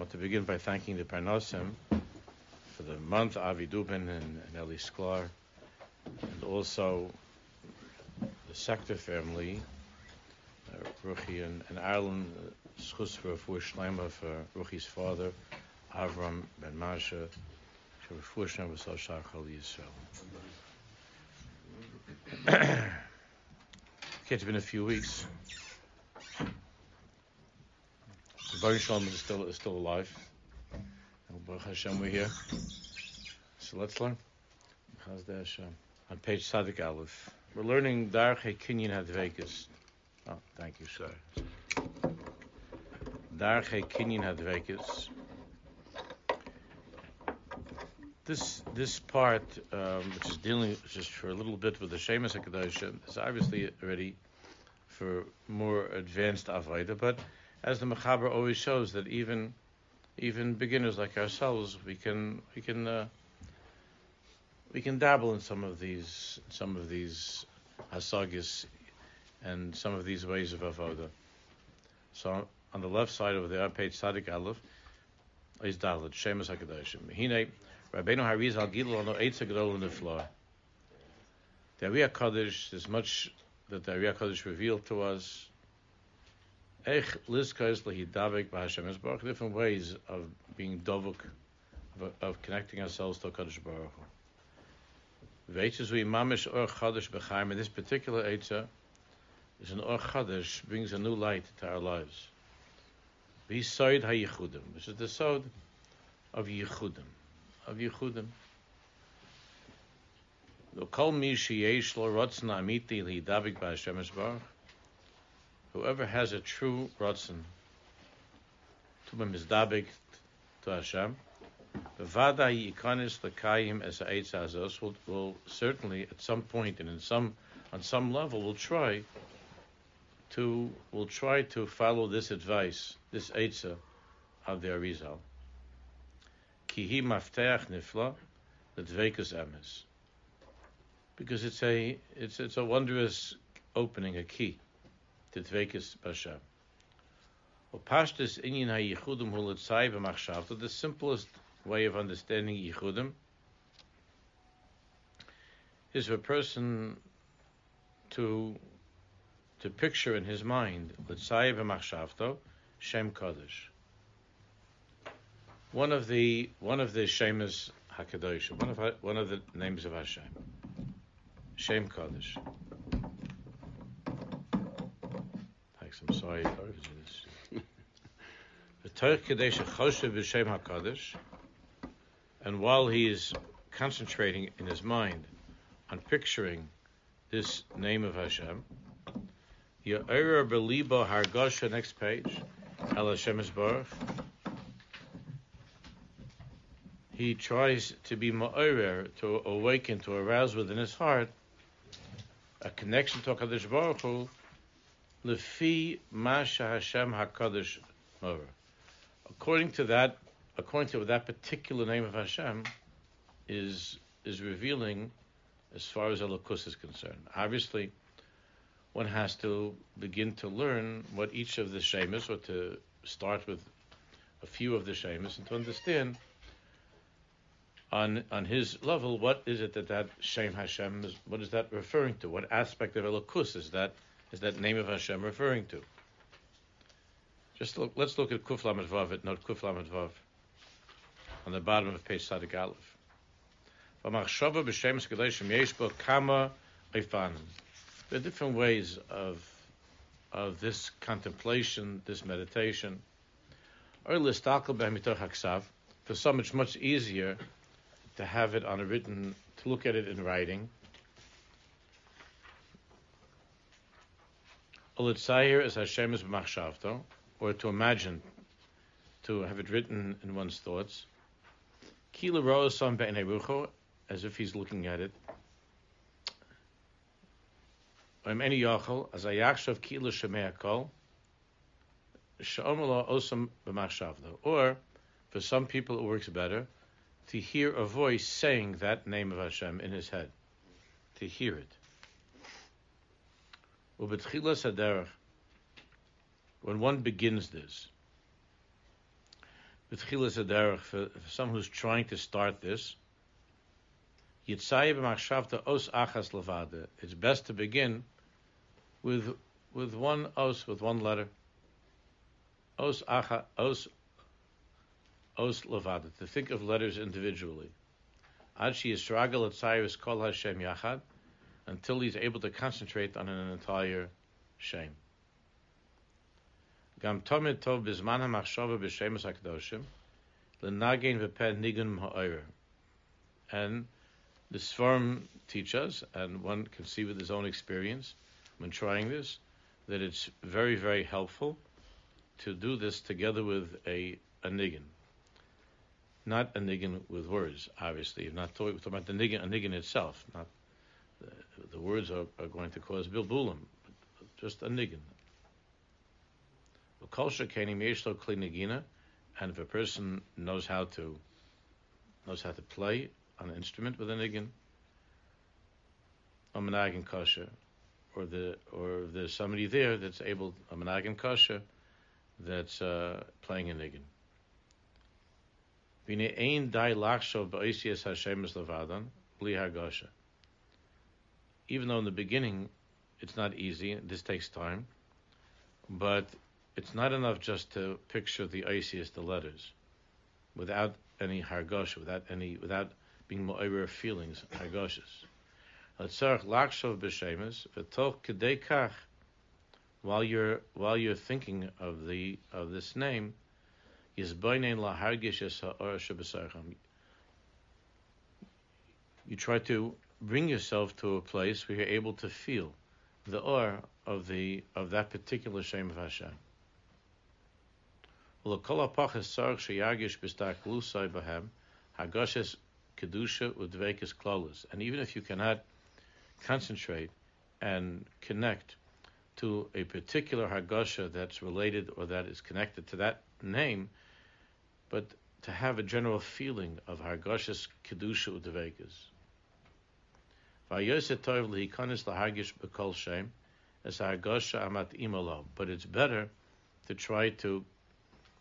want to begin by thanking the Parnasim for the month, Avi Dubin and, and Eli Sklar, and also the Sector family, uh, Ruchi and, and Ireland, uh, schus for Schleimer for Ruchi's father, Avram Ben Masha, for Fuhr Schleimer Sal Shachal Yisrael. It's been a few weeks. Baruch Shalom is still is still alive. And Baruch Hashem, we're here. So let's learn. Chazde Hashem. On page Sadik Aleph, we're learning Darche Kinyan Hadvekis. Oh, thank you, sir. Darche Kinyan Hadvekis. This this part, um, which is dealing just for a little bit with the Shemus Hakadosh, is obviously already for more advanced avodah, but as the Mechaber always shows, that even even beginners like ourselves, we can we can uh, we can dabble in some of these some of these hasagis and some of these ways of avoda. So on the left side of the page Sadik Aleph is Dalit Shemus Hakadoshim. Hine Rabbeinu Harizal Gilul no Eitz Gedol in the floor. The Ariya Kaddish, there's much that the Ariya Kaddish revealed to us Ech liskos lehidavik b'Hashem. There's Baruch different ways of being dovuk, of, connecting ourselves to Hakadosh Baruch Hu. V'eitzes we mamish or chadash b'chaim. this particular eitzah is an or chadash brings a new light to our lives. V'yisoid hayichudim, which is the sod of yichudim, of yichudim. Lo kol mi sheyesh lo rotzna amiti lehidavik b'Hashem Baruch. Whoever has a true ratzon to be mizdabik to Hashem, vada yikanis lekayim as a will, will certainly at some point and in some on some level will try to will try to follow this advice, this eitzah of the Arizal. Kihi mafteach nifla, the dvekus emes, because it's a it's it's a wondrous opening, a key to Dvekis Bashem. Upashtis inyan ha-yichudim hu l'tzai b'machshavta, the simplest way of understanding yichudim is for a person to to picture in his mind l'tzai b'machshavta Shem Kodesh. One of the one of the Shemas Hakadosh, one of one of the names of Hashem, Shem Kodesh. I'm sorry, HaKadosh, and while he is concentrating in his mind on picturing this name of Hashem, Ya'era Belibo Hargosha, next page, El Hashem Baruch, he tries to be ma'orer, to awaken, to arouse within his heart a connection to HaKadosh Baruch Hu Lefi Masha Hashem Hakadosh Mora. According to that, according to that particular name of Hashem, is is revealing as far as Elokus is concerned. Obviously, one has to begin to learn what each of the Shemus, or to start with a few of the Shemus, and to understand on on his level what is it that that Shem Hashem is, what is that referring to? What aspect of Elokus is that? Is that name of Hashem referring to? Just look, let's look at Kuf Lamed Vav, not Kuf Lamed Vav, on the bottom of page Sadik Aleph. V'machshava b'shem yesh bo kama. There are different ways of of this contemplation, this meditation. Or listakal b'mitoch haksav. For some, it's much easier to have it on a written, to look at it in writing. Is Hashem's b'machshavto, or to imagine, to have it written in one's thoughts. Kila as if he's looking at it. Or any yachol, as kila shemei kol, osam b'machshavto. Or, for some people it works better, to hear a voice saying that name of Hashem in his head. To hear it. When one begins this, with Chilas Aderech for, for someone who's trying to start this. Yitzayim b'machshavta os achas levada. It's best to begin with with one os, with one letter. Os acha os os levada. To think of letters individually. Ad she yisragal at kol Hashem yachad, until he's able to concentrate on an entire shame. Gam tomid tov bizman ha-machshava b'shemus ha-kedoshim, l'nagein v'peh nigun ha'oyer. And the Sfarim teach us, and one can see with his own experience when trying this, that it's very, very helpful to do this together with a, a. Not a niggin with words, obviously. Not talking, talking about the niggin, a itself. Not the, words are, are, going to cause bilbulim, just a niggin, and if a person knows how to knows how to play on an instrument with a niggin, a menagin kosher, or the or there's somebody there that's able a menagin kosher that's uh, playing a niggin. Even though in the beginning it's not easy, this takes time, but it's not enough just to picture the iciest the letters, without any hargosh, without any, without being more feelings, hargoshes. While you're while you're thinking of the of this name. You try to bring yourself to a place where you're able to feel the or of the of that particular shame of Hashem. And even if you cannot concentrate and connect to a particular Hagasha that's related or that is connected to that name, but to have a general feeling of Hargashas Kedusha Udvekas. But it's better to try to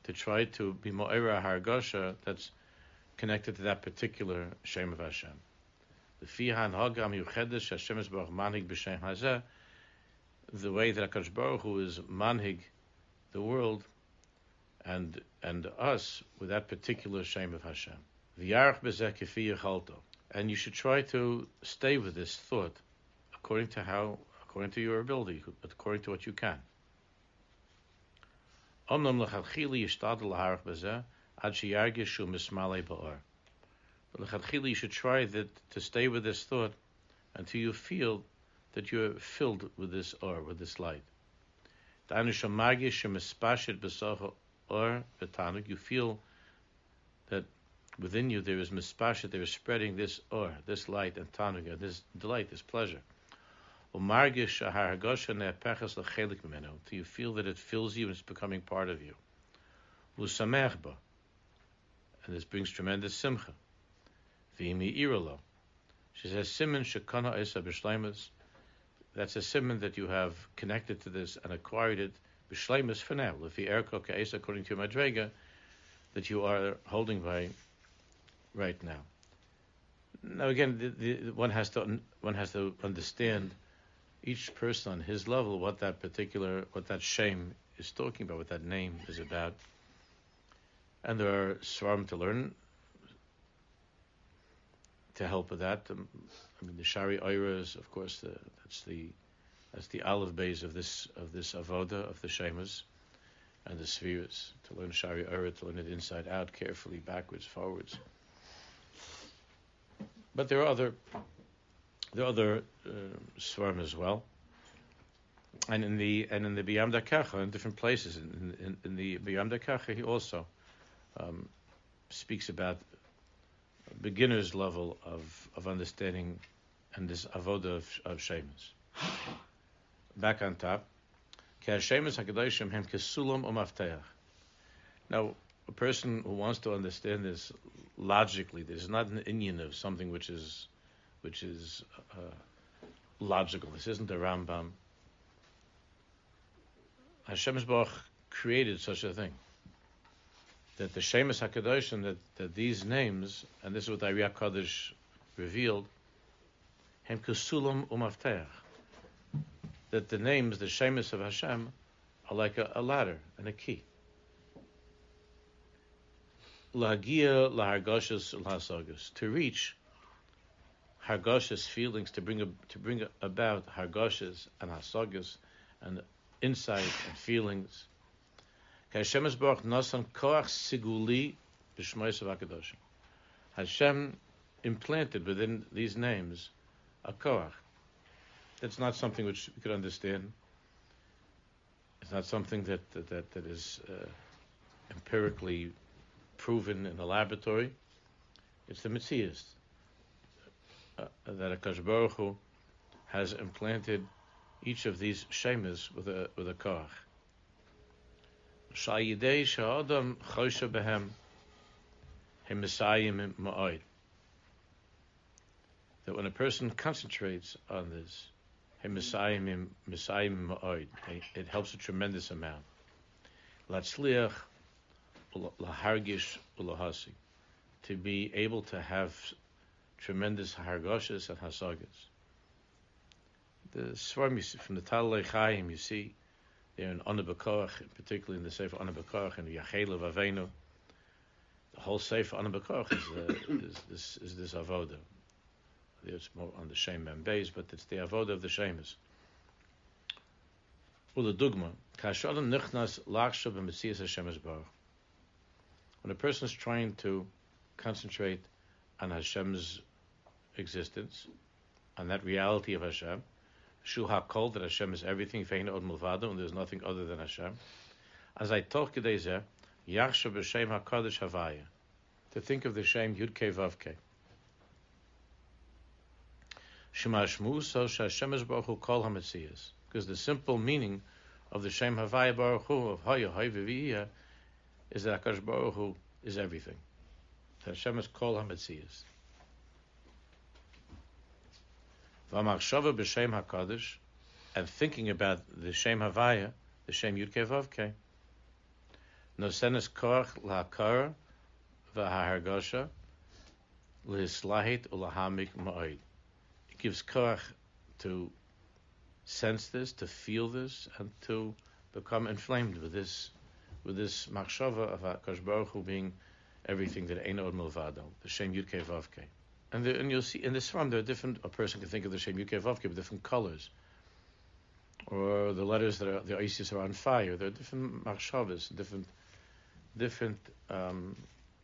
to try to be mo'era hargosha uh, that's connected to that particular Shem of Hashem. The fihan hagam yuchedesh Hashem is baruch manhig b'shem hazeh. The way that Hakadosh Baruch Hu is manhig the world and and us with that particular Shem of Hashem. V'yarach b'zeh kefi yechalto. And you should try to stay with this thought according to how, according to your ability, according to what you can. But you should try that to stay with this thought until you feel that you're filled with this or with this light. You feel that within you there is mispashet, there is spreading this or, this light and tanug, this delight, this pleasure. Until you feel that it fills you and it's becoming part of you. And this brings tremendous simcha. She says, Simon shekana isa b'shleimus. That's a simon that you have connected to this and acquired it b'shleimus for now. If the according to your madrega, that you are holding by right now. Now again, the, the, one has to one has to understand each person on his level what that particular what that shame is talking about, what that name is about. And there are svarim to learn to help with that. Um, I mean, the Shaarei Orah of course, the, that's the that's the olive base of this of this avoda of the shemas and the spheres. To learn Shaarei Orah, to learn it inside out, carefully, backwards, forwards. But there are other there are other uh, as well, and in the and in the B'Yam Darkecha in different places in, in, in the B'Yam Darkecha he also um, speaks about beginner's level of, of understanding and this avoda of, of shemus. Back on top. Now, a person who wants to understand this logically, this is not an Indian of something which is which is uh, logical. This isn't a Rambam. Hashem Baruch created such a thing. that the Shemus Hakadosh that that these names, and this is what Ariya Kodesh revealed, hem kusulam umafteach, that the names, the Shemus of Hashem, are like a, a ladder and a key. Lagia lahargoshas lahasagas to reach hargoshas feelings, to bring a, to bring about hargoshas and hasagas and insight and feelings. Hashem implanted within these names a koach. That's not something which we could understand. It's not something that that, that, that is uh, empirically proven in a laboratory. It's the Metzias uh, that a Baruch Hu has implanted each of these shemas with a with a koach. Shayidei sha'adam chosha behem him ma'oid. That when a person concentrates on this, him him ma'oid, it helps a tremendous amount. Latzliach lahargish ulahasi, to be able to have tremendous hargoshes and hasagas. The Svarm from the Talei Chaim, you see, there in Ana BeKoach, particularly in the Sefer Ana BeKoach and Yachela Vavenu, the whole Sefer Ana BeKoach is, is, this, is this avoda. It's more on the Shem base, but it's the avoda of the Shemus. Ula dugma, kashadim nichnas lachshav b'metzias Hashem Baruch. When a person is trying to concentrate on Hashem's existence, on that reality of Hashem, Shu HaKol, that Hashem is everything, Fein Od Mulvado, and there's nothing other than Hashem. As I talk today, Zeh, Yachshav B'Shem HaKadosh Havaya, to think of the Shem Yud Kei Vav Kei. Shema Shmu, so Hashem is Baruch Hu Kol HaMetzias, because the simple meaning of the Shem Havaya Baruch Hu, of Hay V'Viyah, is that HaKadosh Baruch Hu is everything. Hashem is Kol HaMetzias. V'amachshava b'shem hakadosh, and thinking about the shem havaya, the shem yudke vavke. Nosenes koach la'akara v'hahargosha lislahit ulahamik ma'oid. It gives koach to sense this, to feel this, and to become inflamed with this, with this machshava of Hakadosh Baruch Hu being everything that ain't od milvado, the shem yudke vavke. And, the, and you'll see in this one, there are different. A person can think of the same Yukei Vavke with different colors, or the letters that are the Isis are on fire. There are different marshavas, different different um,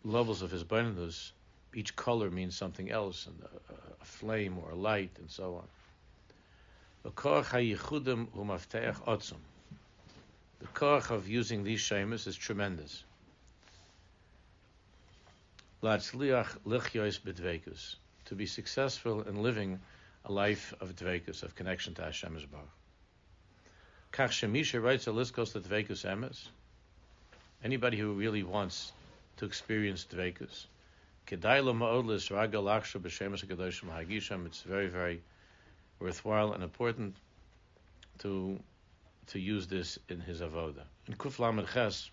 levels of his blindness. Each color means something else, and a, a, flame or a light, and so on. The koach of using these shemas is tremendous to be successful in living a life of dvekus, of connection to Hashem Baruch. Kach shemisha writes a liskos to dvekus emes. Anybody who really wants to experience dvekus. It's very, very worthwhile and important to to use this in his avoda. In Kuf Lamed Ches,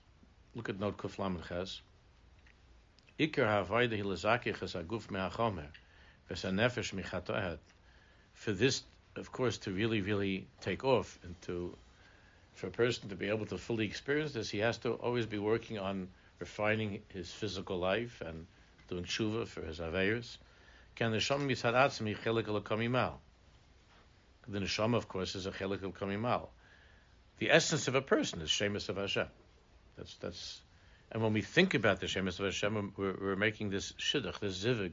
look at note Kuf Lamed Ches. Iker ha'avayda hilazakich aguf me'achomer, v'sanefesh michatohet. For this, of course, to really, really take off and to, for a person to be able to fully experience this, he has to always be working on refining his physical life and doing tshuva for his aveiros. Can the neshama mitzad atzmi chelik kamimal? The neshama, of course, is a chelik kamimal. The essence of a person is shemus of Hashem. That's that's and when we think about the Shemus of Hashem, we're, we're making this shidduch, this zivig,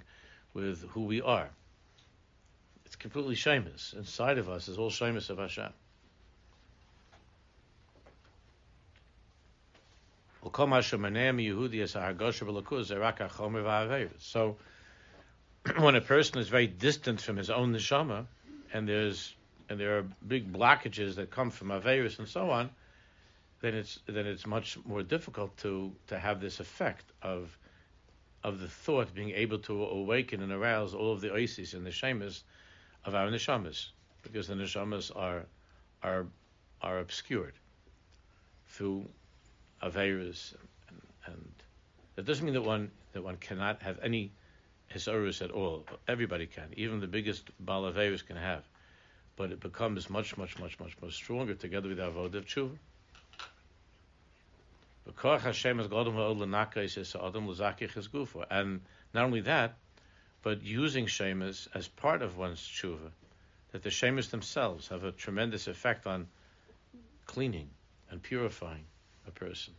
with who we are. It's completely Shemus. Inside of us is all Shemus of Hashem. So, when a person is very distant from his own neshama, and there's and there are big blockages that come from averus and so on, then it's then it's much more difficult to to have this effect of of the thought being able to awaken and arouse all of the oasis and the shemas of our neshamas, because the neshamas are are are obscured through averas and, and That doesn't mean that one that one cannot have any hisaurus at all. Everybody can. Even the biggest balaveus can have. But it becomes much, much, much, much, much stronger together with the avodah of tshuva. And not only that, but using shemas as part of one's tshuva, that the shemas themselves have a tremendous effect on cleaning and purifying a person.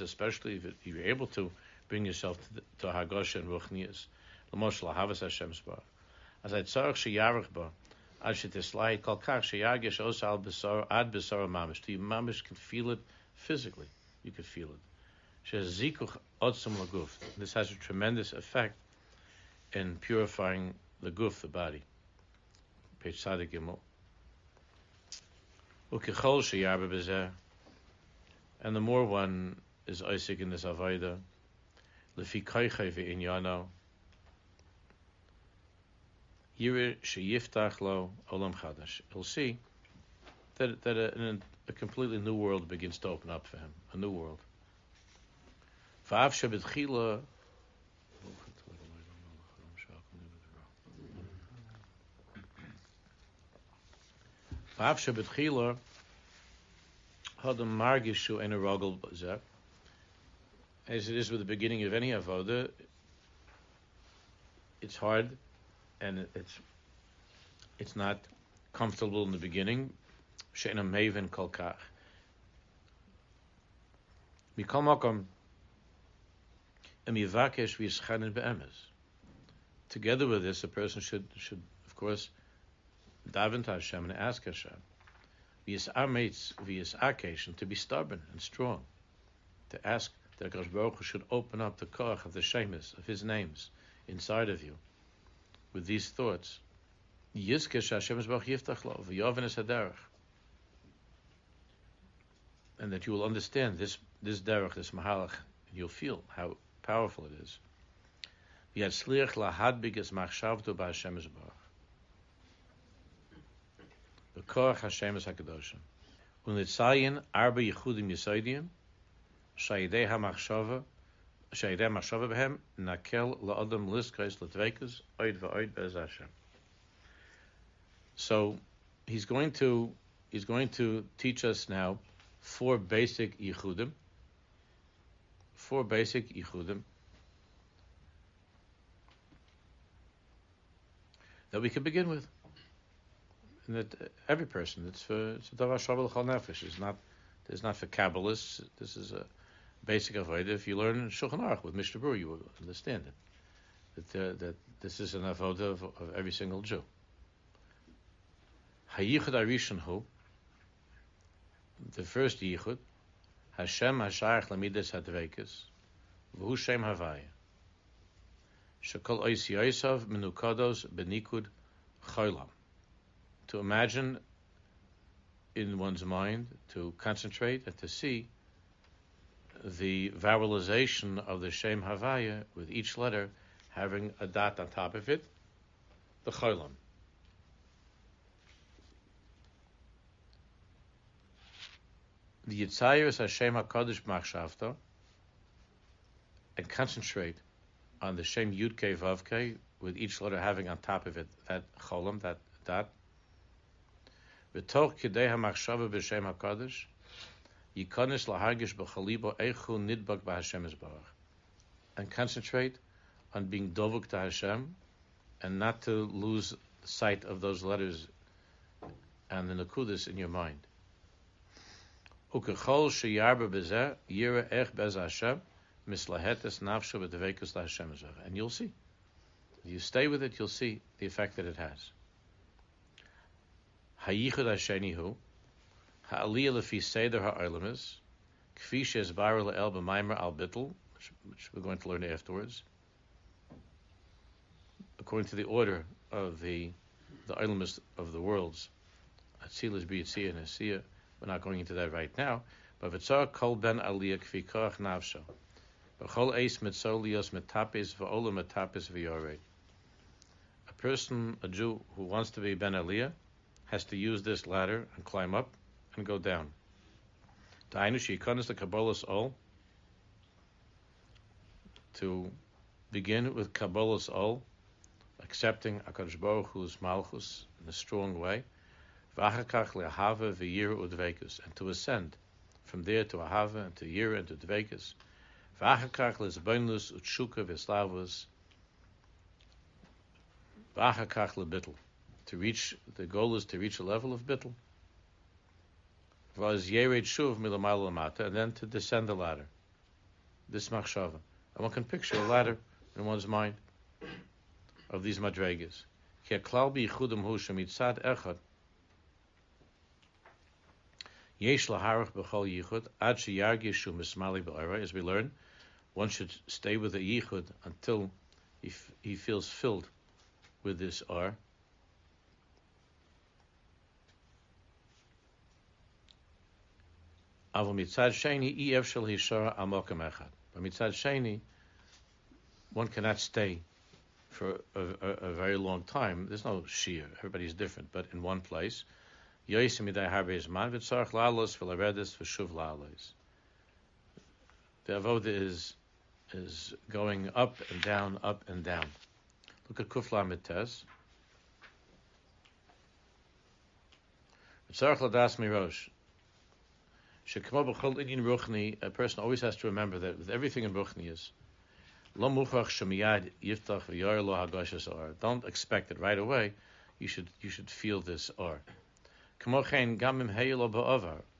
Especially if you're able to bring yourself to, to Hagosha and Ruchnias. As I tzarech sheyarech ba, ad shetislai kol kach sheyagish os al besar ad besar mamish. The mamish can feel it physically. You can feel it. Shezikuch otzum laguf. This has a tremendous effect in purifying the guf, the body. Page Sadik Gimel. Ukichol sheyarbe bezeh. And the more one is Isaac in this Avaida, lefi kaichai ve'inyano, chadash. He'll see that, that a, a, completely new world begins to open up for him, a new world. As it is with the beginning of any avoda, it's hard, and it's it's not comfortable in the beginning. Maven kolkach. Together with this, a person should should of course daven to Hashem and ask Hashem v'yis to be stubborn and strong, to ask that Baruch should open up the koch of the shemis of His names inside of you, with these thoughts. And that you will understand this this derech, this mahalach, and you'll feel how powerful it is. V'yatzliach lahadbig es machshavto ba'Hashem. The Hashem is HaKadoshim. Shayidei ha-machshava behem, nakel la'odam liskais l'tvekas, oid va'oid be'ez Hashem. So, he's going to, he's going to teach us now four basic yichudim, four basic yichudim, that we can begin with and that uh, every person, it's for it's a davar chal nefesh. It's not it's not for kabbalists. This is a basic avodah. If you learn Shulchan Aruch with Mishnah Berurah, you will understand it. That uh, that this is an avodah of, of every single Jew. Hayichud Arishon Hu. The first yichud, Hashem Hashayach Lamidas Hadvekes, V'hu Shem Havaya. Shekol Ois Yosav Menukados Benikud Cholam to imagine in one's mind, to concentrate and to see the vowelization of the Shem Havaya with each letter having a dot on top of it, the Cholam. The Yitzhayir is Hashem HaKadosh Machshavta and concentrate on the Shem Yudke Vavke with each letter having on top of it that Cholam, that dot, V'toch kidei hamachshava b'shem HaKadosh, yikonis lahargish b'chalibo eichu nidbak b'Hashem Yisbarach. And concentrate on being dovuk to Hashem and not to lose sight of those letters and the nakudas in your mind. Ukechol sheyarba bezeh yira ech bez Hashem mislahetes nafsho b'devekus Hashem And you'll see. If you stay with it, you'll see the effect that it has. Hayichud Hasheni Hu, Ha'aliyah Lefi Seder Ha'arlemis, Kfi Shezbar Le'el B'maimer Al Bittel, which we're going to learn afterwards, according to the order of the the Arlemis of the worlds, Atzilas B'Yitzia and we're not going into that right now, but V'tzar Kol Ben Aliyah Kfi Koach Navsho, V'chol Eis Mitzolios Metapis V'olam Metapis V'yored. A person, a Jew who wants to be Ben Aliyah, has to use this ladder and climb up and go down. The. To begin with Kabbalah's Ol, accepting Akadosh Baruch Hu's Malchus in a strong way. And to ascend from there to Ahava and to Yira and to Dvekus. To reach, the goal is to reach a level of bittel. V'az yered shuv milamal lamata, and then to descend the ladder. This machshava. And one can picture a ladder in one's mind of these madregas. As we learn, one should stay with the yichud until he, f- he feels filled with this ar. Mitzad sheni ef shel hishara mokem echad. But mitzad sheni, one cannot stay for a, a, a very long time. There's no shear. Everybody's different, but in one place. The avoda is is going up and down, up and down. Look at Kufla Mites. V'tzarch ladas mirosh. Shekmo b'chol inyan ruchni, a person always has to remember that with everything in ruchni is. Don't expect it right away. You should you should feel this or.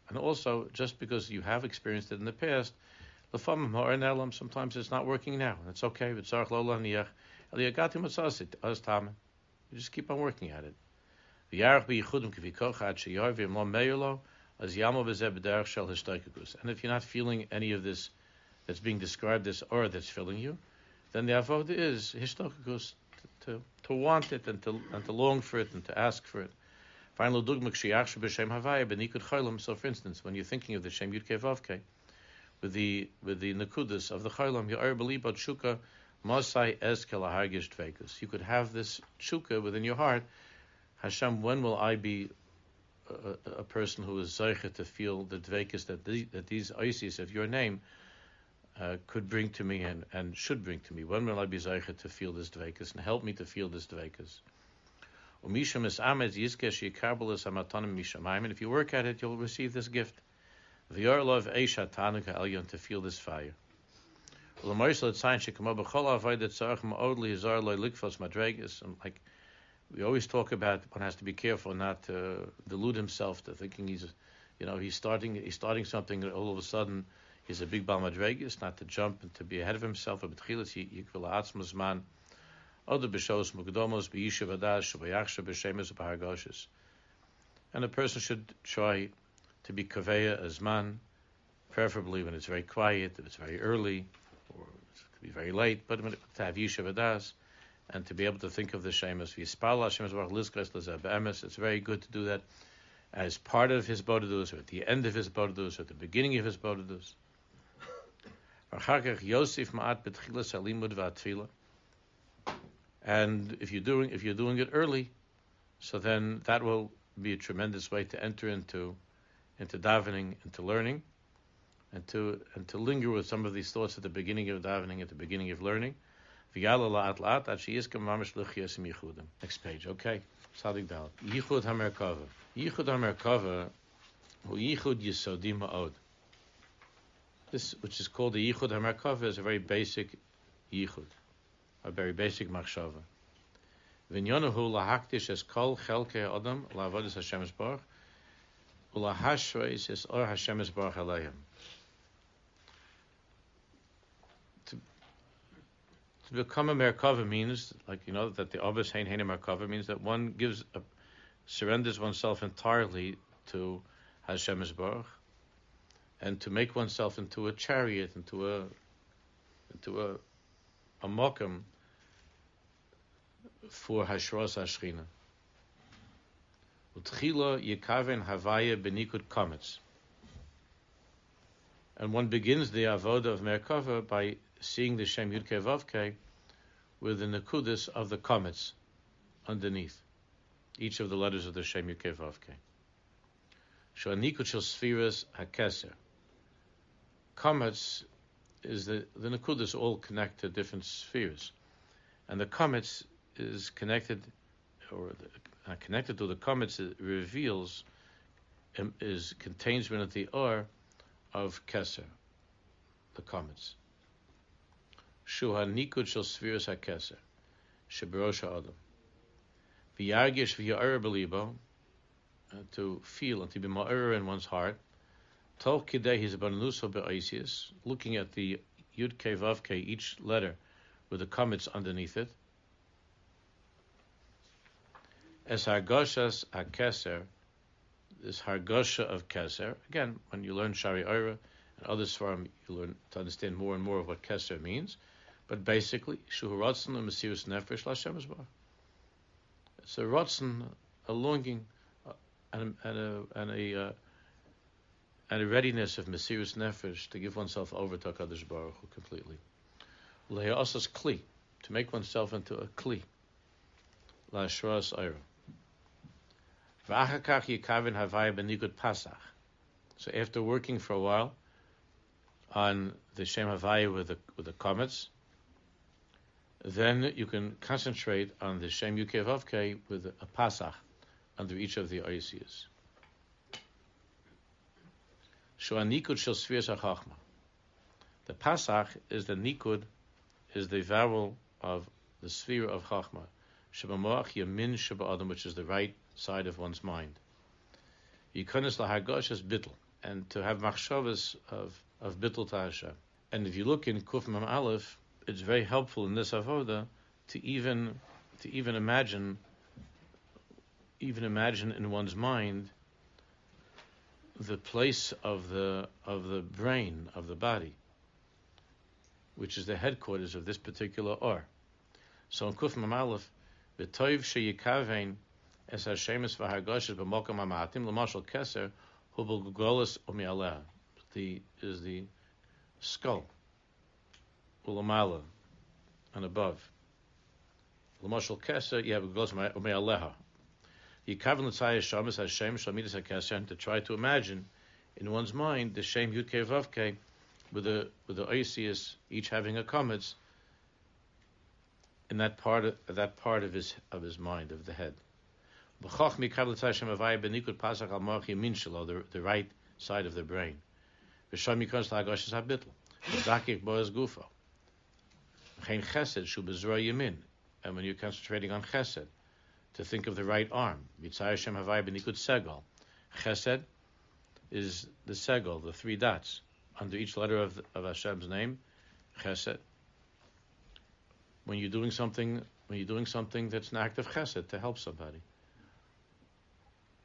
And also, just because you have experienced it in the past, sometimes it's not working now. It's okay. You just keep on working at it. And if you're not feeling any of this that's being described as or that's filling you, then the avodah is histokikus, to, to want it and to, and to long for it and to ask for it. Final dugmak shiach b'shem havaya b'nikud chaylam. So, for instance, when you're thinking of the shem yud vavke, with the with the nakudas of the chaylam, you are belibot shuka masai es. You could have this shuka within your heart. Hashem, when will I be a, person who is zeicha to feel the dvekus that the, that these isis of your name uh, could bring to me and, and should bring to me? When will I be zeicha to feel this dvekus and help me to feel this dvekus? And if you work at it, you'll receive this gift. To feel this fire. Like we always talk about, one has to be careful not to delude himself to thinking he's, you know, he's starting he's starting something and all of a sudden he's a big balmadregus, not to jump and to be ahead of himself. And a person should try to be kaveya as man, preferably when it's very quiet, if it's very early, or it could be very late, but to have yishuv adas, and to be able to think of the shemus It's very good to do that as part of his bodadus, or at the end of his bodadus, or at the beginning of his bodadus. And if you're doing if you're doing it early, so then that will be a tremendous way to enter into into davening, into learning, and to and to linger with some of these thoughts at the beginning of davening, at the beginning of learning. Next page, okay. Sadik Dal. Yichud HaMerkava. Yichud HaMerkava hu Yichud Yisodi Ma'od. This, which is called the Yichud HaMerkava, is a very basic Yichud a very basic machshava. V'nyanahu lahaktish es kol chelke adam la'avodas Hashem Baruch ulahashreis es or Hashem Baruch aleihem. To become a merkava means, like you know, that the obvious hein hein merkava means that one gives a, surrenders oneself entirely to Hashem Baruch, and to make oneself into a chariot, into a into a a mokum for Hashros Hashchina. Utchila Yekaven Havaya Benikud Komets. And one begins the avoda of Merkava by seeing the Shem Yudke Vavke with the Nakudis of the comets underneath each of the letters of the Shem Yudke Vavke. Shanikud Shel Spheres HaKeser. comets is the the nakudas all connect to different spheres, and the comets is connected, or the, uh, connected to the comets it reveals um, is contains within the or of Keser, the comets. Nikud shel spheres hakeser, sheberosh adam. V'yargish v'ya'er belibo, uh, to feel and to be ma'er in one's heart. Kidei his abanuso be'oisius, looking at the yud ke vav ke, each letter with the comets underneath it. As hargoshas hakeser, this hargosha of keser. Again, when you learn Shaarei Orah and other svarim, you learn to understand more and more of what keser means. But basically, shuhu rotzen and mesirus nefesh l'Hashem It's a rotzen, a longing, uh, and, and a and a uh, and a readiness of mesirus nefesh to give oneself over to Hakadosh Baruch Hu completely. Le'asas kli, to make oneself into a kli. La'ashras ira. So after working for a while on the Shem Havaya with the with the comets, then you can concentrate on the Shem Yukevavke with a Pasach under each of the Oisias. Nikud shel Svir The Pasach is the Nikud, is the vowel of the sphere of Chachma. Shebamoach Yamin Sheba Adam, which is the right side of one's mind. Yikonis lahagosh is bittel, and to have machshavas of of bittel to. And if you look in Kuf Mem Aleph, it's very helpful in this avoda to even to even imagine even imagine in one's mind the place of the of the brain of the body, which is the headquarters of this particular or. So in Kuf Mem Aleph, the toiv sheyikavein es Hashemis v'hargoshes b'mokam amatim l'mashal keser hu b'gugolus u'mi'aleh. The is the skull u'lamala and above. L'mashal keser you have gugolus u'mi'aleha. Yikaven l'tzayah shamis Hashem shalmidas hakeser to try to imagine in one's mind the shem yudke vavke with the with the oisius each having a comets in that part of that part of his of his mind of the head. The, the right side of the brain. And when you're concentrating on chesed, to think of the right arm. Chesed is the segel, the three dots, under each letter of, of Hashem's name. Chesed. When you're doing something, when you're doing something that's an act of chesed to help somebody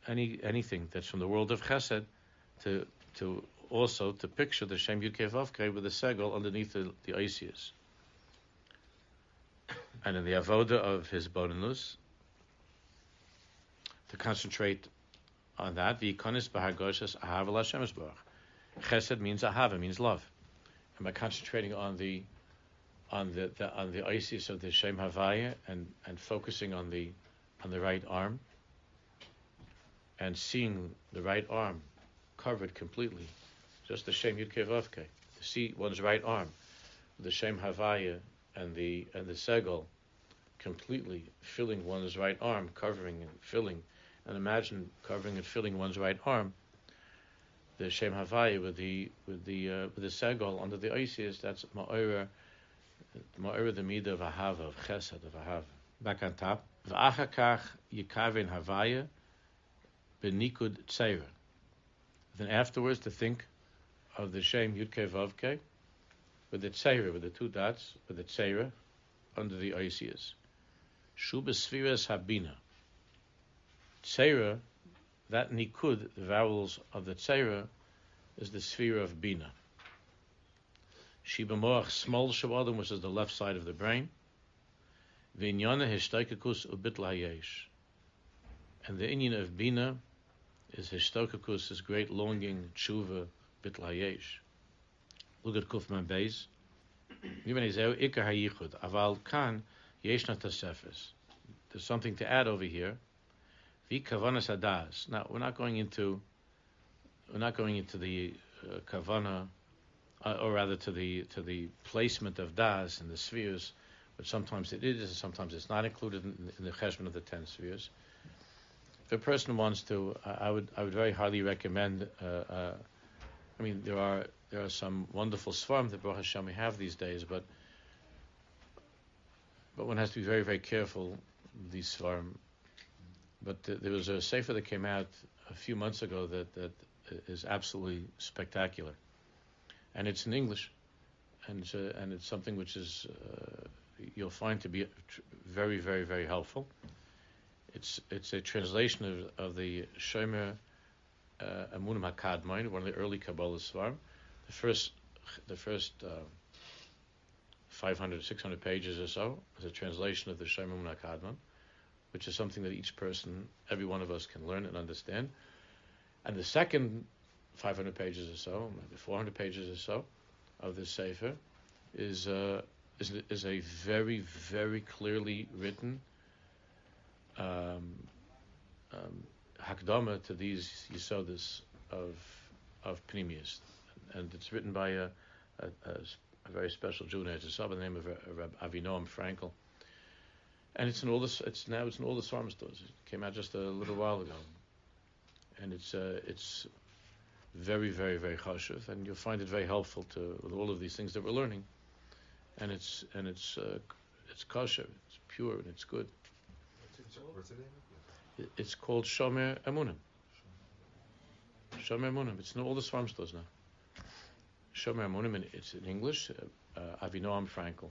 any anything that's from the world of Chesed to to also to picture the Shem Yud Vavkei with the segel underneath the, the Isias. And in the avoda of his bonus, to concentrate on that, the ikonis b'hargoshas ahav Hashem Chesed means ahava, it means love, and by concentrating on the on the, the on the Isis of the Shem Havaya and and focusing on the on the right arm, and seeing the right arm covered completely, just the Shem Yud Kevavke, to see one's right arm, the Shem Havaya and the and the Segel completely filling one's right arm, covering and filling, and imagine covering and filling one's right arm. The Shem Havaya with the with the uh, with the Segel under the Isis, that's Ma'ora, Ma'ora the Midah of Ahava, of Chesed, of Ahava. Back on top. V'achakach Yikavin Havaya, benikud tzeira. Then afterwards to think of the Shem Yudke Vavke with the tzeira, with the two dots, with the tzeira under the Isias. Shuba Sfiras Habina. Tzeira, that nikud, the vowels of the tzeira, is the sphere of Bina. Shiba Moach Smol Shabadim, which is the left side of the brain. Vinyana Hishtaikakus Ubit Layesh. And the Indian of Bina is Hishtokakus, his great longing, tshuva, bitlayesh. Look at Kufman Beis. Aval kan yeshna tasefes. There's something to add over here. Vi kavanas adas. Now we're not going into we're not going into the uh, kavana uh, or rather to the to the placement of das in the spheres, but sometimes it is, and sometimes it's not included in, in the cheshbon of the ten spheres. If a person wants to, I, I would I would very highly recommend. Uh, uh, I mean, there are there are some wonderful svarim that Baruch Hashem we have these days, but but one has to be very very careful these svarim. But th- there was a sefer that came out a few months ago that that is absolutely spectacular, and it's in English, and it's, uh, and it's something which is uh, you'll find to be very very very helpful. It's it's a translation of, of the Shomer uh, Emunim Hakadmain, one of the early Kabbalah Svarim. The first the first uh, 500 600 pages or so is a translation of the Shomer Emunim Hakadman, which is something that each person, every one of us, can learn and understand. And the second 500 pages or so, maybe 400 pages or so, of this sefer is uh, is is a very very clearly written um, um, hakdama to these yisodas of of and it's written by a, a, a, a very special Jew named by the name of Reb Avinoam Frankel, and it's in all this. It's now it's in all the stores. It came out just a little while ago, and it's uh, it's very very very chashuv, and you'll find it very helpful to with all of these things that we're learning, and it's and it's uh, it's kosher, it's pure, and it's good. What's the name? It's called Shomer Emunim. Shomer Emunim. It's in all the farm stores now. Shomer Emunim, it's in English, uh, uh, Avinoam Frankel.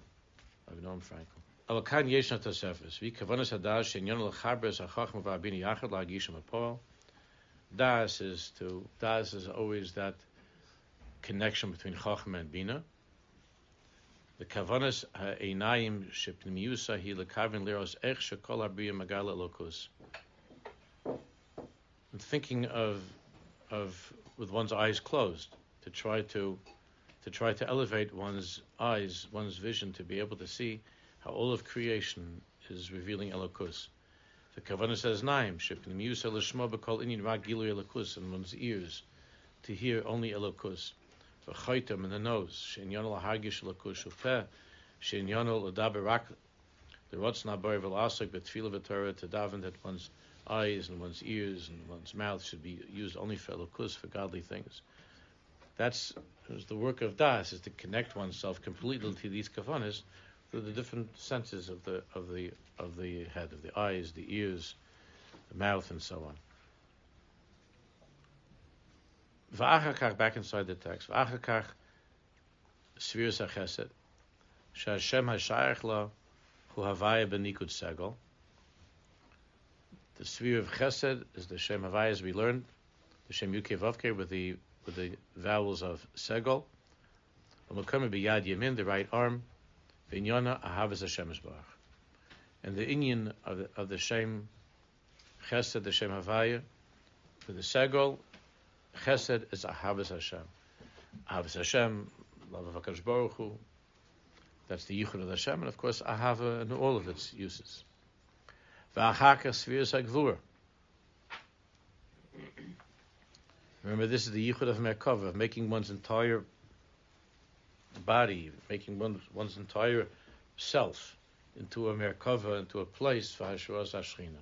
Avinoam Frankel. אבל כאן יש לנו תוספת, והיא כוונת הדס Das is to das is always that connection between Chachma and Bina. The kavanas ha'einayim shepnimiusa hi lekavin liros ech shekol abriya magala elokus. And thinking of of with one's eyes closed to try to to try to elevate one's eyes, one's vision to be able to see how all of creation is revealing Elokus. The Kavanah says Naim, Shepnimiusa l'shmo b'kol inyan ra gilu Elokus in one's ears to hear only Elokus. V'chaitam in the nose, she'inyan l'hargish Elokus ufeh, she'inyan l'daber rak the Rotz Nabar Velasik, but Tefillah V'Torah to daven that one's eyes and one's ears and one's mouth should be used only for elokus, for godly things. That's the work of Das, is to connect oneself completely to these kafanas through the different senses of the of the of the head, of the eyes, the ears, the mouth, and so on. V'achakach, back inside the text. V'achakach, Svirus HaChesed, Shashem HaShayach Lo, Hu Havaya Benikud Segel. The sphere of Chesed is the Shem Havaya, as we learned, the Shem Yukei Vavke with the with the vowels of. Umakum B'Yad Yamin, the right arm, V'inyana Ahavas Hashem. And the Inyan of the, of the Shem Chesed, the Shem Havaya, for the Segel, Chesed is Ahavas Hashem. Ahavas Hashem, love of HaKadosh Baruch Hu, that's the Yichud of Hashem, and of course Ahava and all of its uses. Remember, this is the yichud of Merkava, of making one's entire body, making one's, one's entire self into a Merkava, into a place for Hashras Hashrina.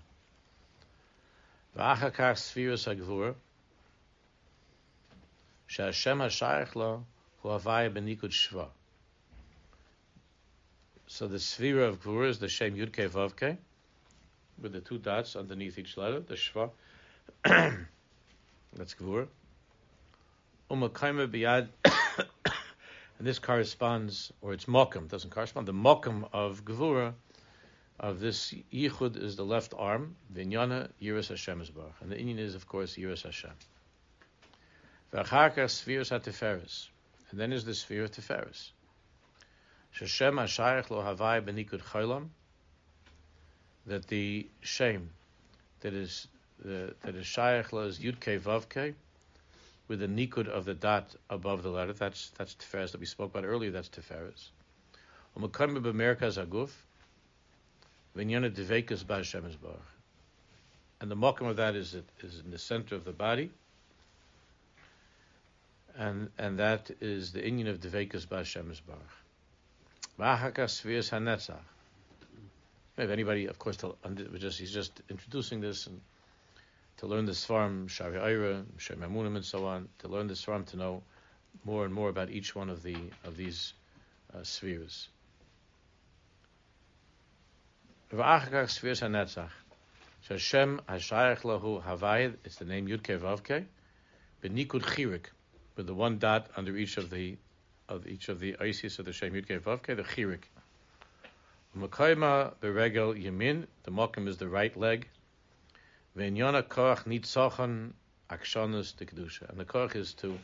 V'achakar Sfiras HaGvur, She'ashem HaShayach Lo, Hu Havaya Benikud Shva. So the Sfira of Gvur is the Shem Yud Vavke, with the two dots underneath each letter, the Shva. That's Gvura. Umakaima Biyad, and this corresponds, or it's Mokum, doesn't correspond. The Mokum of Gvura, of this Yichud, is the left arm, Vinyana Yiras Hashem is Baruch. And the Inyan is, of course, Yiras Hashem. V'acharka Spheres HaTeferes. And then is the sphere of Teferes. Sheshem Hashayach Lo Havai Benikud Cholam, that the shame that is the, that is Shayach Lo is Yudke Vavke, with the nikud of the dot above the letter. That's that's Tiferes that we spoke about earlier. That's Tiferes. Umakarmi b'merkaz aguf, v'nyana devekas b'Hashem Baruch. And the mokum of that is it is in the center of the body. and and that is the Inyan of Devekas B'Hashem Baruch. V'achaka Svias HaNetzach. If anybody, of course, just he's just introducing this and to learn the farm, Shaarei Orah, Shem and so on, to learn the farm, to know more and more about each one of the of these uh, spheres. V'achakach spheres hanetzach. Hashem hashayach lahu havayid. It's the name Yudke Vavke. Benikud chirik, with the one dot under each of the of each of the Isis of the Shem Yudke Vavke, the chirik. Makaima beregel yamin. The mokim is the right leg. Ve'nyana koach nitzachon akshanas the kedusha, and the koach is to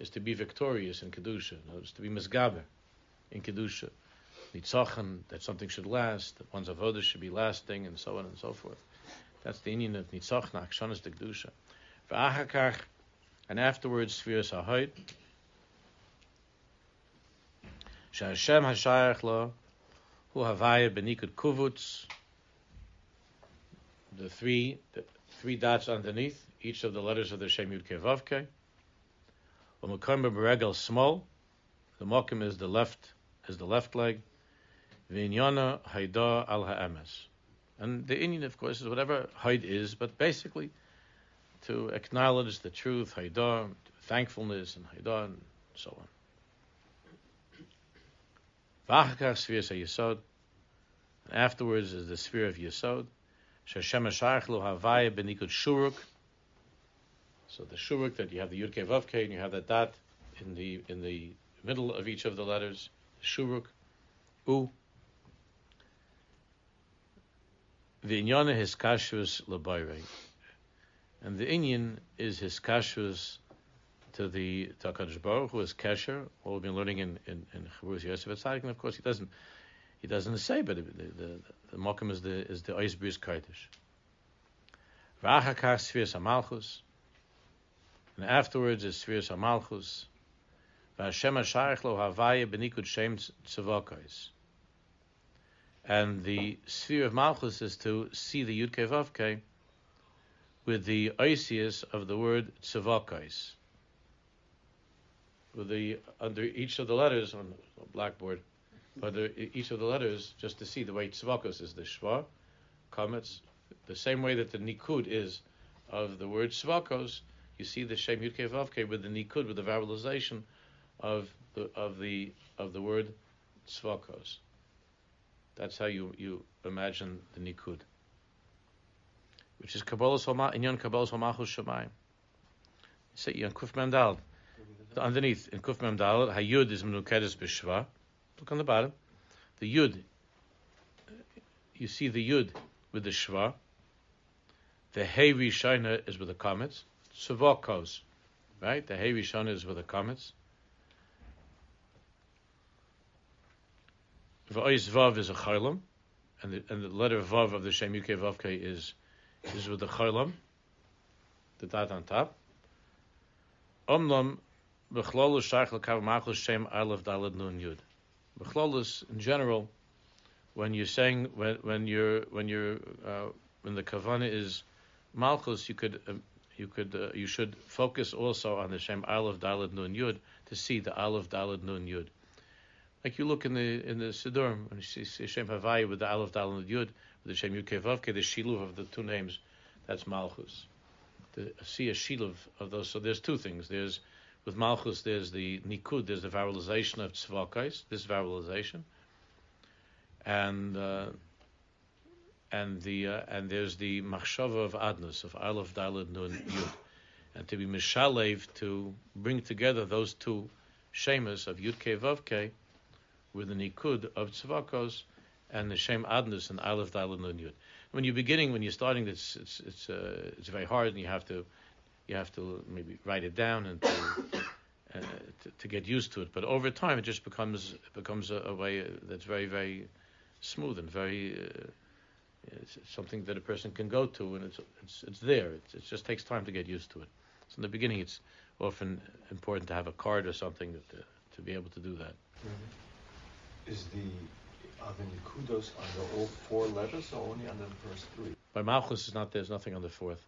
is to be victorious in kedusha, is to be misgaber in kedusha. Nitzachon that something should last, that one's avodah should be lasting, and so on and so forth. That's the Inyan of nitzachon akshanas the kedusha. Ve'achakach, and afterwards spheres hahoit. Shashem hashayach lo hu havaya benikud kuvutz the three the three dots underneath each of the letters of the Shem Yud Kevavke. Umakom beregel small. The mokim is the left is the left leg. Vinyana haida al ha'emes. And the Inyan, of course, is whatever haid is, but basically to acknowledge the truth, haida, thankfulness, and haida, and so on. V'achakach sphere yisod. And afterwards is the sphere of yisod. So the Shuruk that you have the Yudke Vavke and you have that dot in the in the middle of each of the letters. Shuruk. U. The Inyana his kashus labayre. And the Inyan is his kashus to the Takadosh Baruch who is Kesher, what we've been learning in in, in Yosef and of course he doesn't he doesn't say, but the, the, the mokum is the is the oisbris kodesh. V'achakach spheres hamalchus, and afterwards is spheres hamalchus. V'Hashem hasharich lo havaya benikud shem. And the sphere of malchus is to see the yud vavke with the oisius of the word tzavokais. With the under each of the letters on the blackboard but each of the letters, just to see the way tzvakos is the shva, comets, the same way that the nikud is of the word tzvakos, you see the shem yudke vavke with the nikud, with the vowelization of the of the of the word tzvakos. That's how you, you imagine the nikud, which is kabbalah soma inyan kabbalah somachus shemayim. Say kuf memdal, underneath in kuf memdal hayud is menukedes b'shva. Look on the bottom. The Yud. You see the Yud with the Shva. The Hey Rishona is with the comets. Savokos. Right? The Hey Rishona is with the comets. V'ois Vav is a Chaylam. And the, and the letter Vav of the Shem Yukei Vavke is, is with the Chaylam. The dot on top. Omnam B'chlolu Shach L'kav Machus Shem Aleph Dalad Nun Yud. Bechlolus in general, when you're saying when when you're when you're uh, when the kavana is malchus, you could uh, you could uh, you should focus also on the shem aleph dalad nun yud to see the aleph dalad nun yud. Like you look in the in the siddur when you see shem havai with the aleph dalad nun yud with the shem yud kevavke, the shiluv of the two names, that's malchus. To see a shiluv of those. So there's two things. There's with Malchus, there's the Nikud, there's the vowelization of Tzvakais, this vowelization, and uh, and the uh, and there's the Machshava of Adnus of Aleph Dalad Nun Yud, and to be Mishalev to bring together those two shemas of Yud Ke Vav with the Nikud of Tzvakos and the Shem Adnus and Aleph Dalad Nun Yud. When you're beginning, when you're starting, it's it's it's, uh, it's very hard, and you have to you have to maybe write it down and to, uh, to, to, get used to it. But over time, it just becomes becomes a, a way that's very very smooth and very uh, it's something that a person can go to, and it's it's it's there. It's, it just takes time to get used to it. So in the beginning, it's often important to have a card or something that to, to be able to do that. Mm-hmm. Is the are the nikudos under all four letters or only under the first three? By Malchus is not there's nothing on the fourth.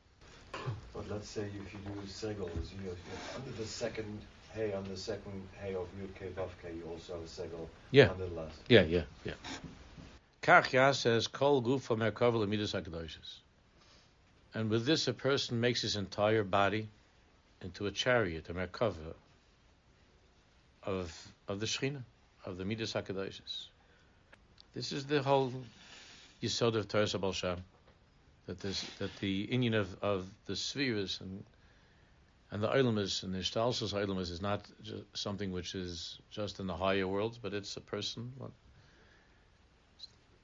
But let's say if you do segels, you have, under the second hey on the second hey of Yud K Vav you also have a segel Yeah. on the last. Yeah, yeah, yeah. Kach Yah says, Kol Gufa Merkava Lemidas HaKadoshis. And with this, a person makes his entire body into a chariot, a Merkava, of, of the Shechina, of the Midas HaKadoshis. This is the whole Yisod of Torah Shem, that, that the union of, of the spheres and and the Eilamas and the Shtalsus Eilamas is not something which is just in the higher worlds, but it's a person, what,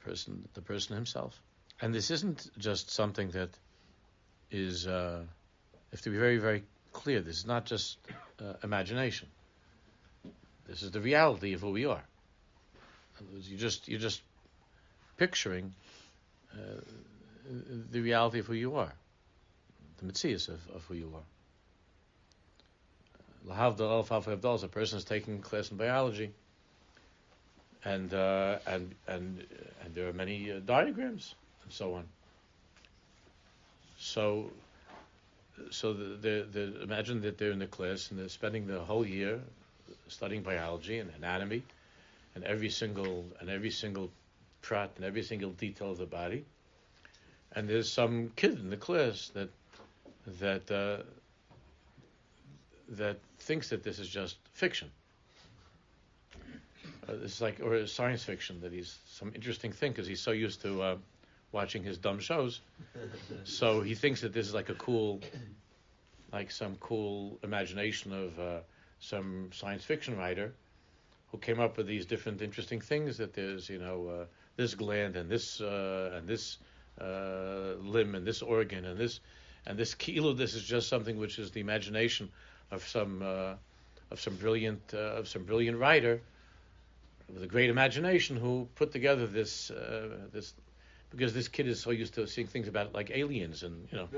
person, the person himself. And this isn't just something that is, uh, if to be very, very clear, this is not just uh, imagination. This is the reality of who we are. You just, you're just picturing uh, the reality of who you are, the mitzias of, of who you are. Lahavdal Abdal, a person is taking a class in biology, and uh, and and and there are many uh, diagrams and so on. So, so the, the, the imagine that they're in the class and they're spending the whole year studying biology and anatomy, and every single and every single prat and every single detail of the body. And there's some kid in the class that that uh, that thinks that this is just fiction. Uh, it's like or science fiction that he's some interesting thing because he's so used to uh, watching his dumb shows, so he thinks that this is like a cool, like some cool imagination of uh, some science fiction writer who came up with these different interesting things. That there's you know uh, this gland and this uh, and this uh, limb and this organ and this and this kilo. This is just something which is the imagination of some uh, of some brilliant uh, of some brilliant writer with a great imagination who put together this uh, this because this kid is so used to seeing things about like aliens and you know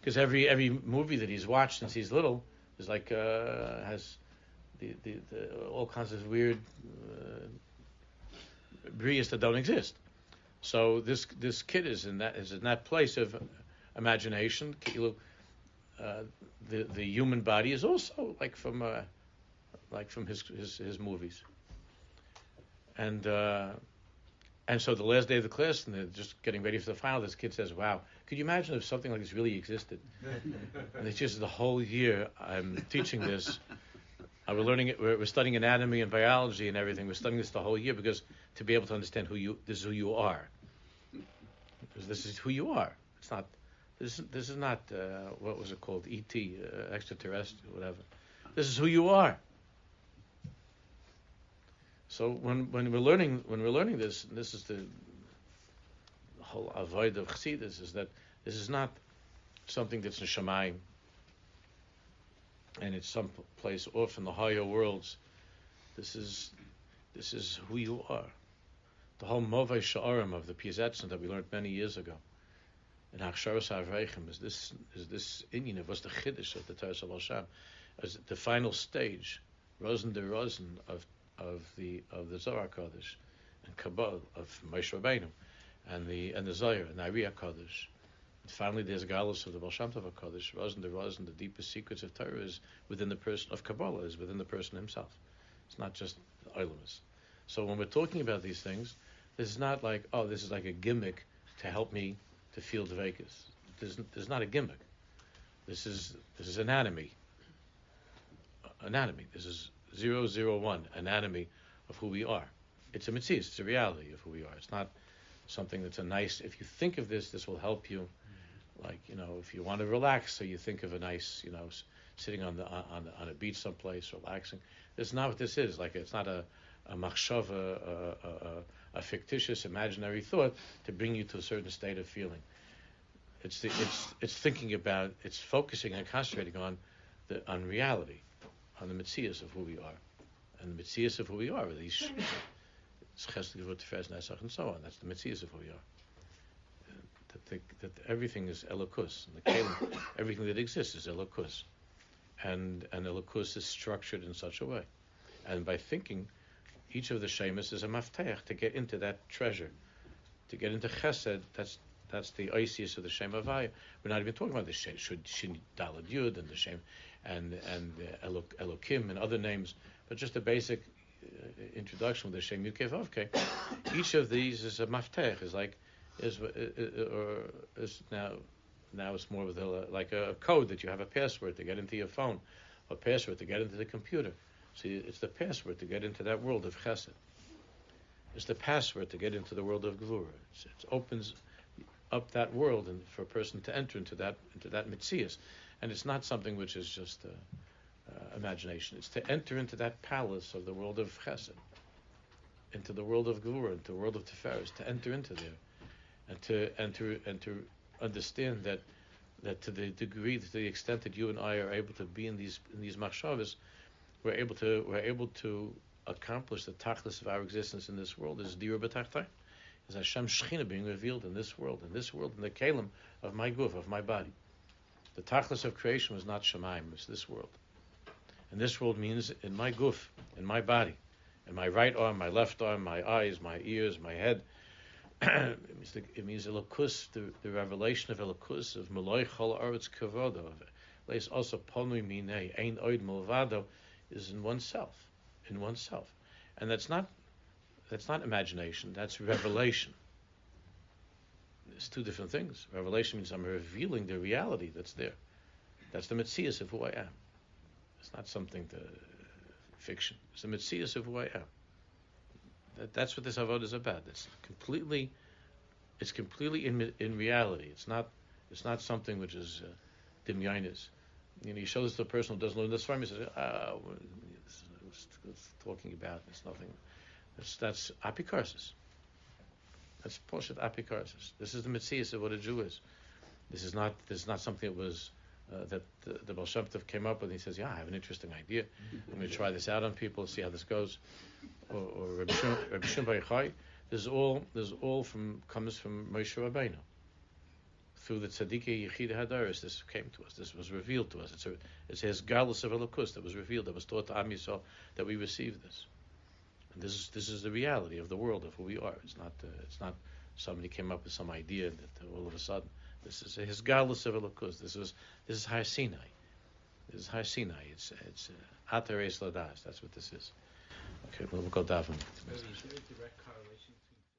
because every every movie that he's watched since he's little is like uh, has the, the, the all kinds of weird uh, that don't exist. So this this kid is in that is in that place of imagination. Uh, the the human body is also like from uh, like from his his, his movies. And uh, and so the last day of the class, and they're just getting ready for the final. This kid says, "Wow, could you imagine if something like this really existed?" and it's just the whole year I'm teaching this. Uh, we're learning it. We're, studying anatomy and biology and everything. We're studying this the whole year because to be able to understand who you this is who you are. Because this is who you are. It's not. This is, this is not uh, what was it called? ET, uh, extraterrestrial, whatever. This is who you are. So when when we're learning when we're learning this, this is the whole avoid of chassidus, is that this is not something that's in Shemayim, and it's some place off in the higher worlds. This is this is who you are. The whole Movei Sha'arim of the Piazetzin that we learned many years ago. In Achsharas HaAvreichim is this is this Inyan of what's the Chiddush of the Torah of Hashem, as the final stage, Rosen de Rosen of of the of the Zohar Kodesh, and Kabbalah of Moshe Rabbeinu, and the and the Zohar and Ariya Kodesh. And finally, there's Galus of the Baal Shem Tov Kodesh. Rosen de Rosen, the deepest secrets of Torah is within the person of Kabbalah, is within the person himself. It's not just the Olamus. So when we're talking about these things, this is not like, oh, this is like a gimmick to help me to feel Dvekas. This, this is not a gimmick. This is this is anatomy. Anatomy. This is zero zero one anatomy of who we are. It's a mitzvah. It's a reality of who we are. It's not something that's a nice. If you think of this, this will help you. Like you know, if you want to relax, so you think of a nice, you know, s- sitting on the on on a beach someplace, relaxing. This is not what this is. Like it's not a a machshava, a, a, a, fictitious imaginary thought to bring you to a certain state of feeling. It's the, it's it's thinking about, it's focusing and concentrating on the on reality, on the mitzias of who we are, and the mitzias of who we are. are These it's chesed, gevurah, tiferes, nesach, and so on. That's the mitzias of who we are. That, the, that everything is elokus, and the kelim, everything that exists is elokus, and and elokus is structured in such a way, and by thinking, each of the shemus is a mafteach to get into that treasure, to get into chesed. That's that's the oisius of the Shem. We're not even talking about the Shem, should Shin Dalad Yud and the Shem, and and uh, Elok, Elokim and other names, but just a basic uh, introduction with the Shem Yud Vavke. Each of these is a maftech, is like is uh, uh, or is now now it's more with a, like a code that you have a password to get into your phone, a password to get into the computer. See, it's the password to get into that world of Chesed. It's the password to get into the world of Gvura. It opens up that world and for a person to enter into that into that mitzias, and it's not something which is just uh, uh, imagination. It's to enter into that palace of the world of Chesed, into the world of Gvura, into the world of Tiferes, to enter into there, and to and to and to understand that that to the degree, to the extent that you and I are able to be in these in these machshavas, we're able to we're able to accomplish the tachlis of our existence in this world is dira b'tachtai, is Hashem Shechina being revealed in this world, in this world, in the kalim of my guf, of my body. The tachlis of creation was not Shemaim, it's this world. And this world means in my guf, in my body, in my right arm, my left arm, my eyes, my ears, my head, it means the, it means Elokus, the, the revelation of Elokus of Meloi Chol Aretz Kavodo. Leis also Ponui Mine Ein Oid Malvado is in oneself, in oneself, and that's not that's not imagination. That's revelation. It's two different things. Revelation means I'm revealing the reality that's there. That's the mitzias of who I am. It's not something to fiction. It's the mitzias of who I am. That, that's what this avodah is about. It's completely, it's completely in in reality. It's not, it's not something which is uh, dimyanis. You know, shows to the person who doesn't learn this from. He says, "Ah, it's, it's talking about. It's nothing. That's that's apikarsis. That's poshet apikarsis. This is the mitzias of what a Jew is. This is not. This is not something that was." Uh, that the, the Baal Shem Tov came up with. And he says, "Yeah, I have an interesting idea. I'm going to try this out on people, see how this goes." or, or Rabbi Shimon this is all this is all from comes from Moshe Rabbeinu. Through the Tzadikei Yechid Hadaris, this came to us. This was revealed to us. It's a, it's his galus of Elokus that was revealed, that was taught to Am Yisrael, that we received this. And this is this is the reality of the world of who we are. It's not uh, it's not somebody came up with some idea that all of a sudden this is his galus of Elokus. This is this is Har Sinai. This is Har Sinai. It's it's uh, Atares Ladas. That's what this is. Okay, we'll go daven.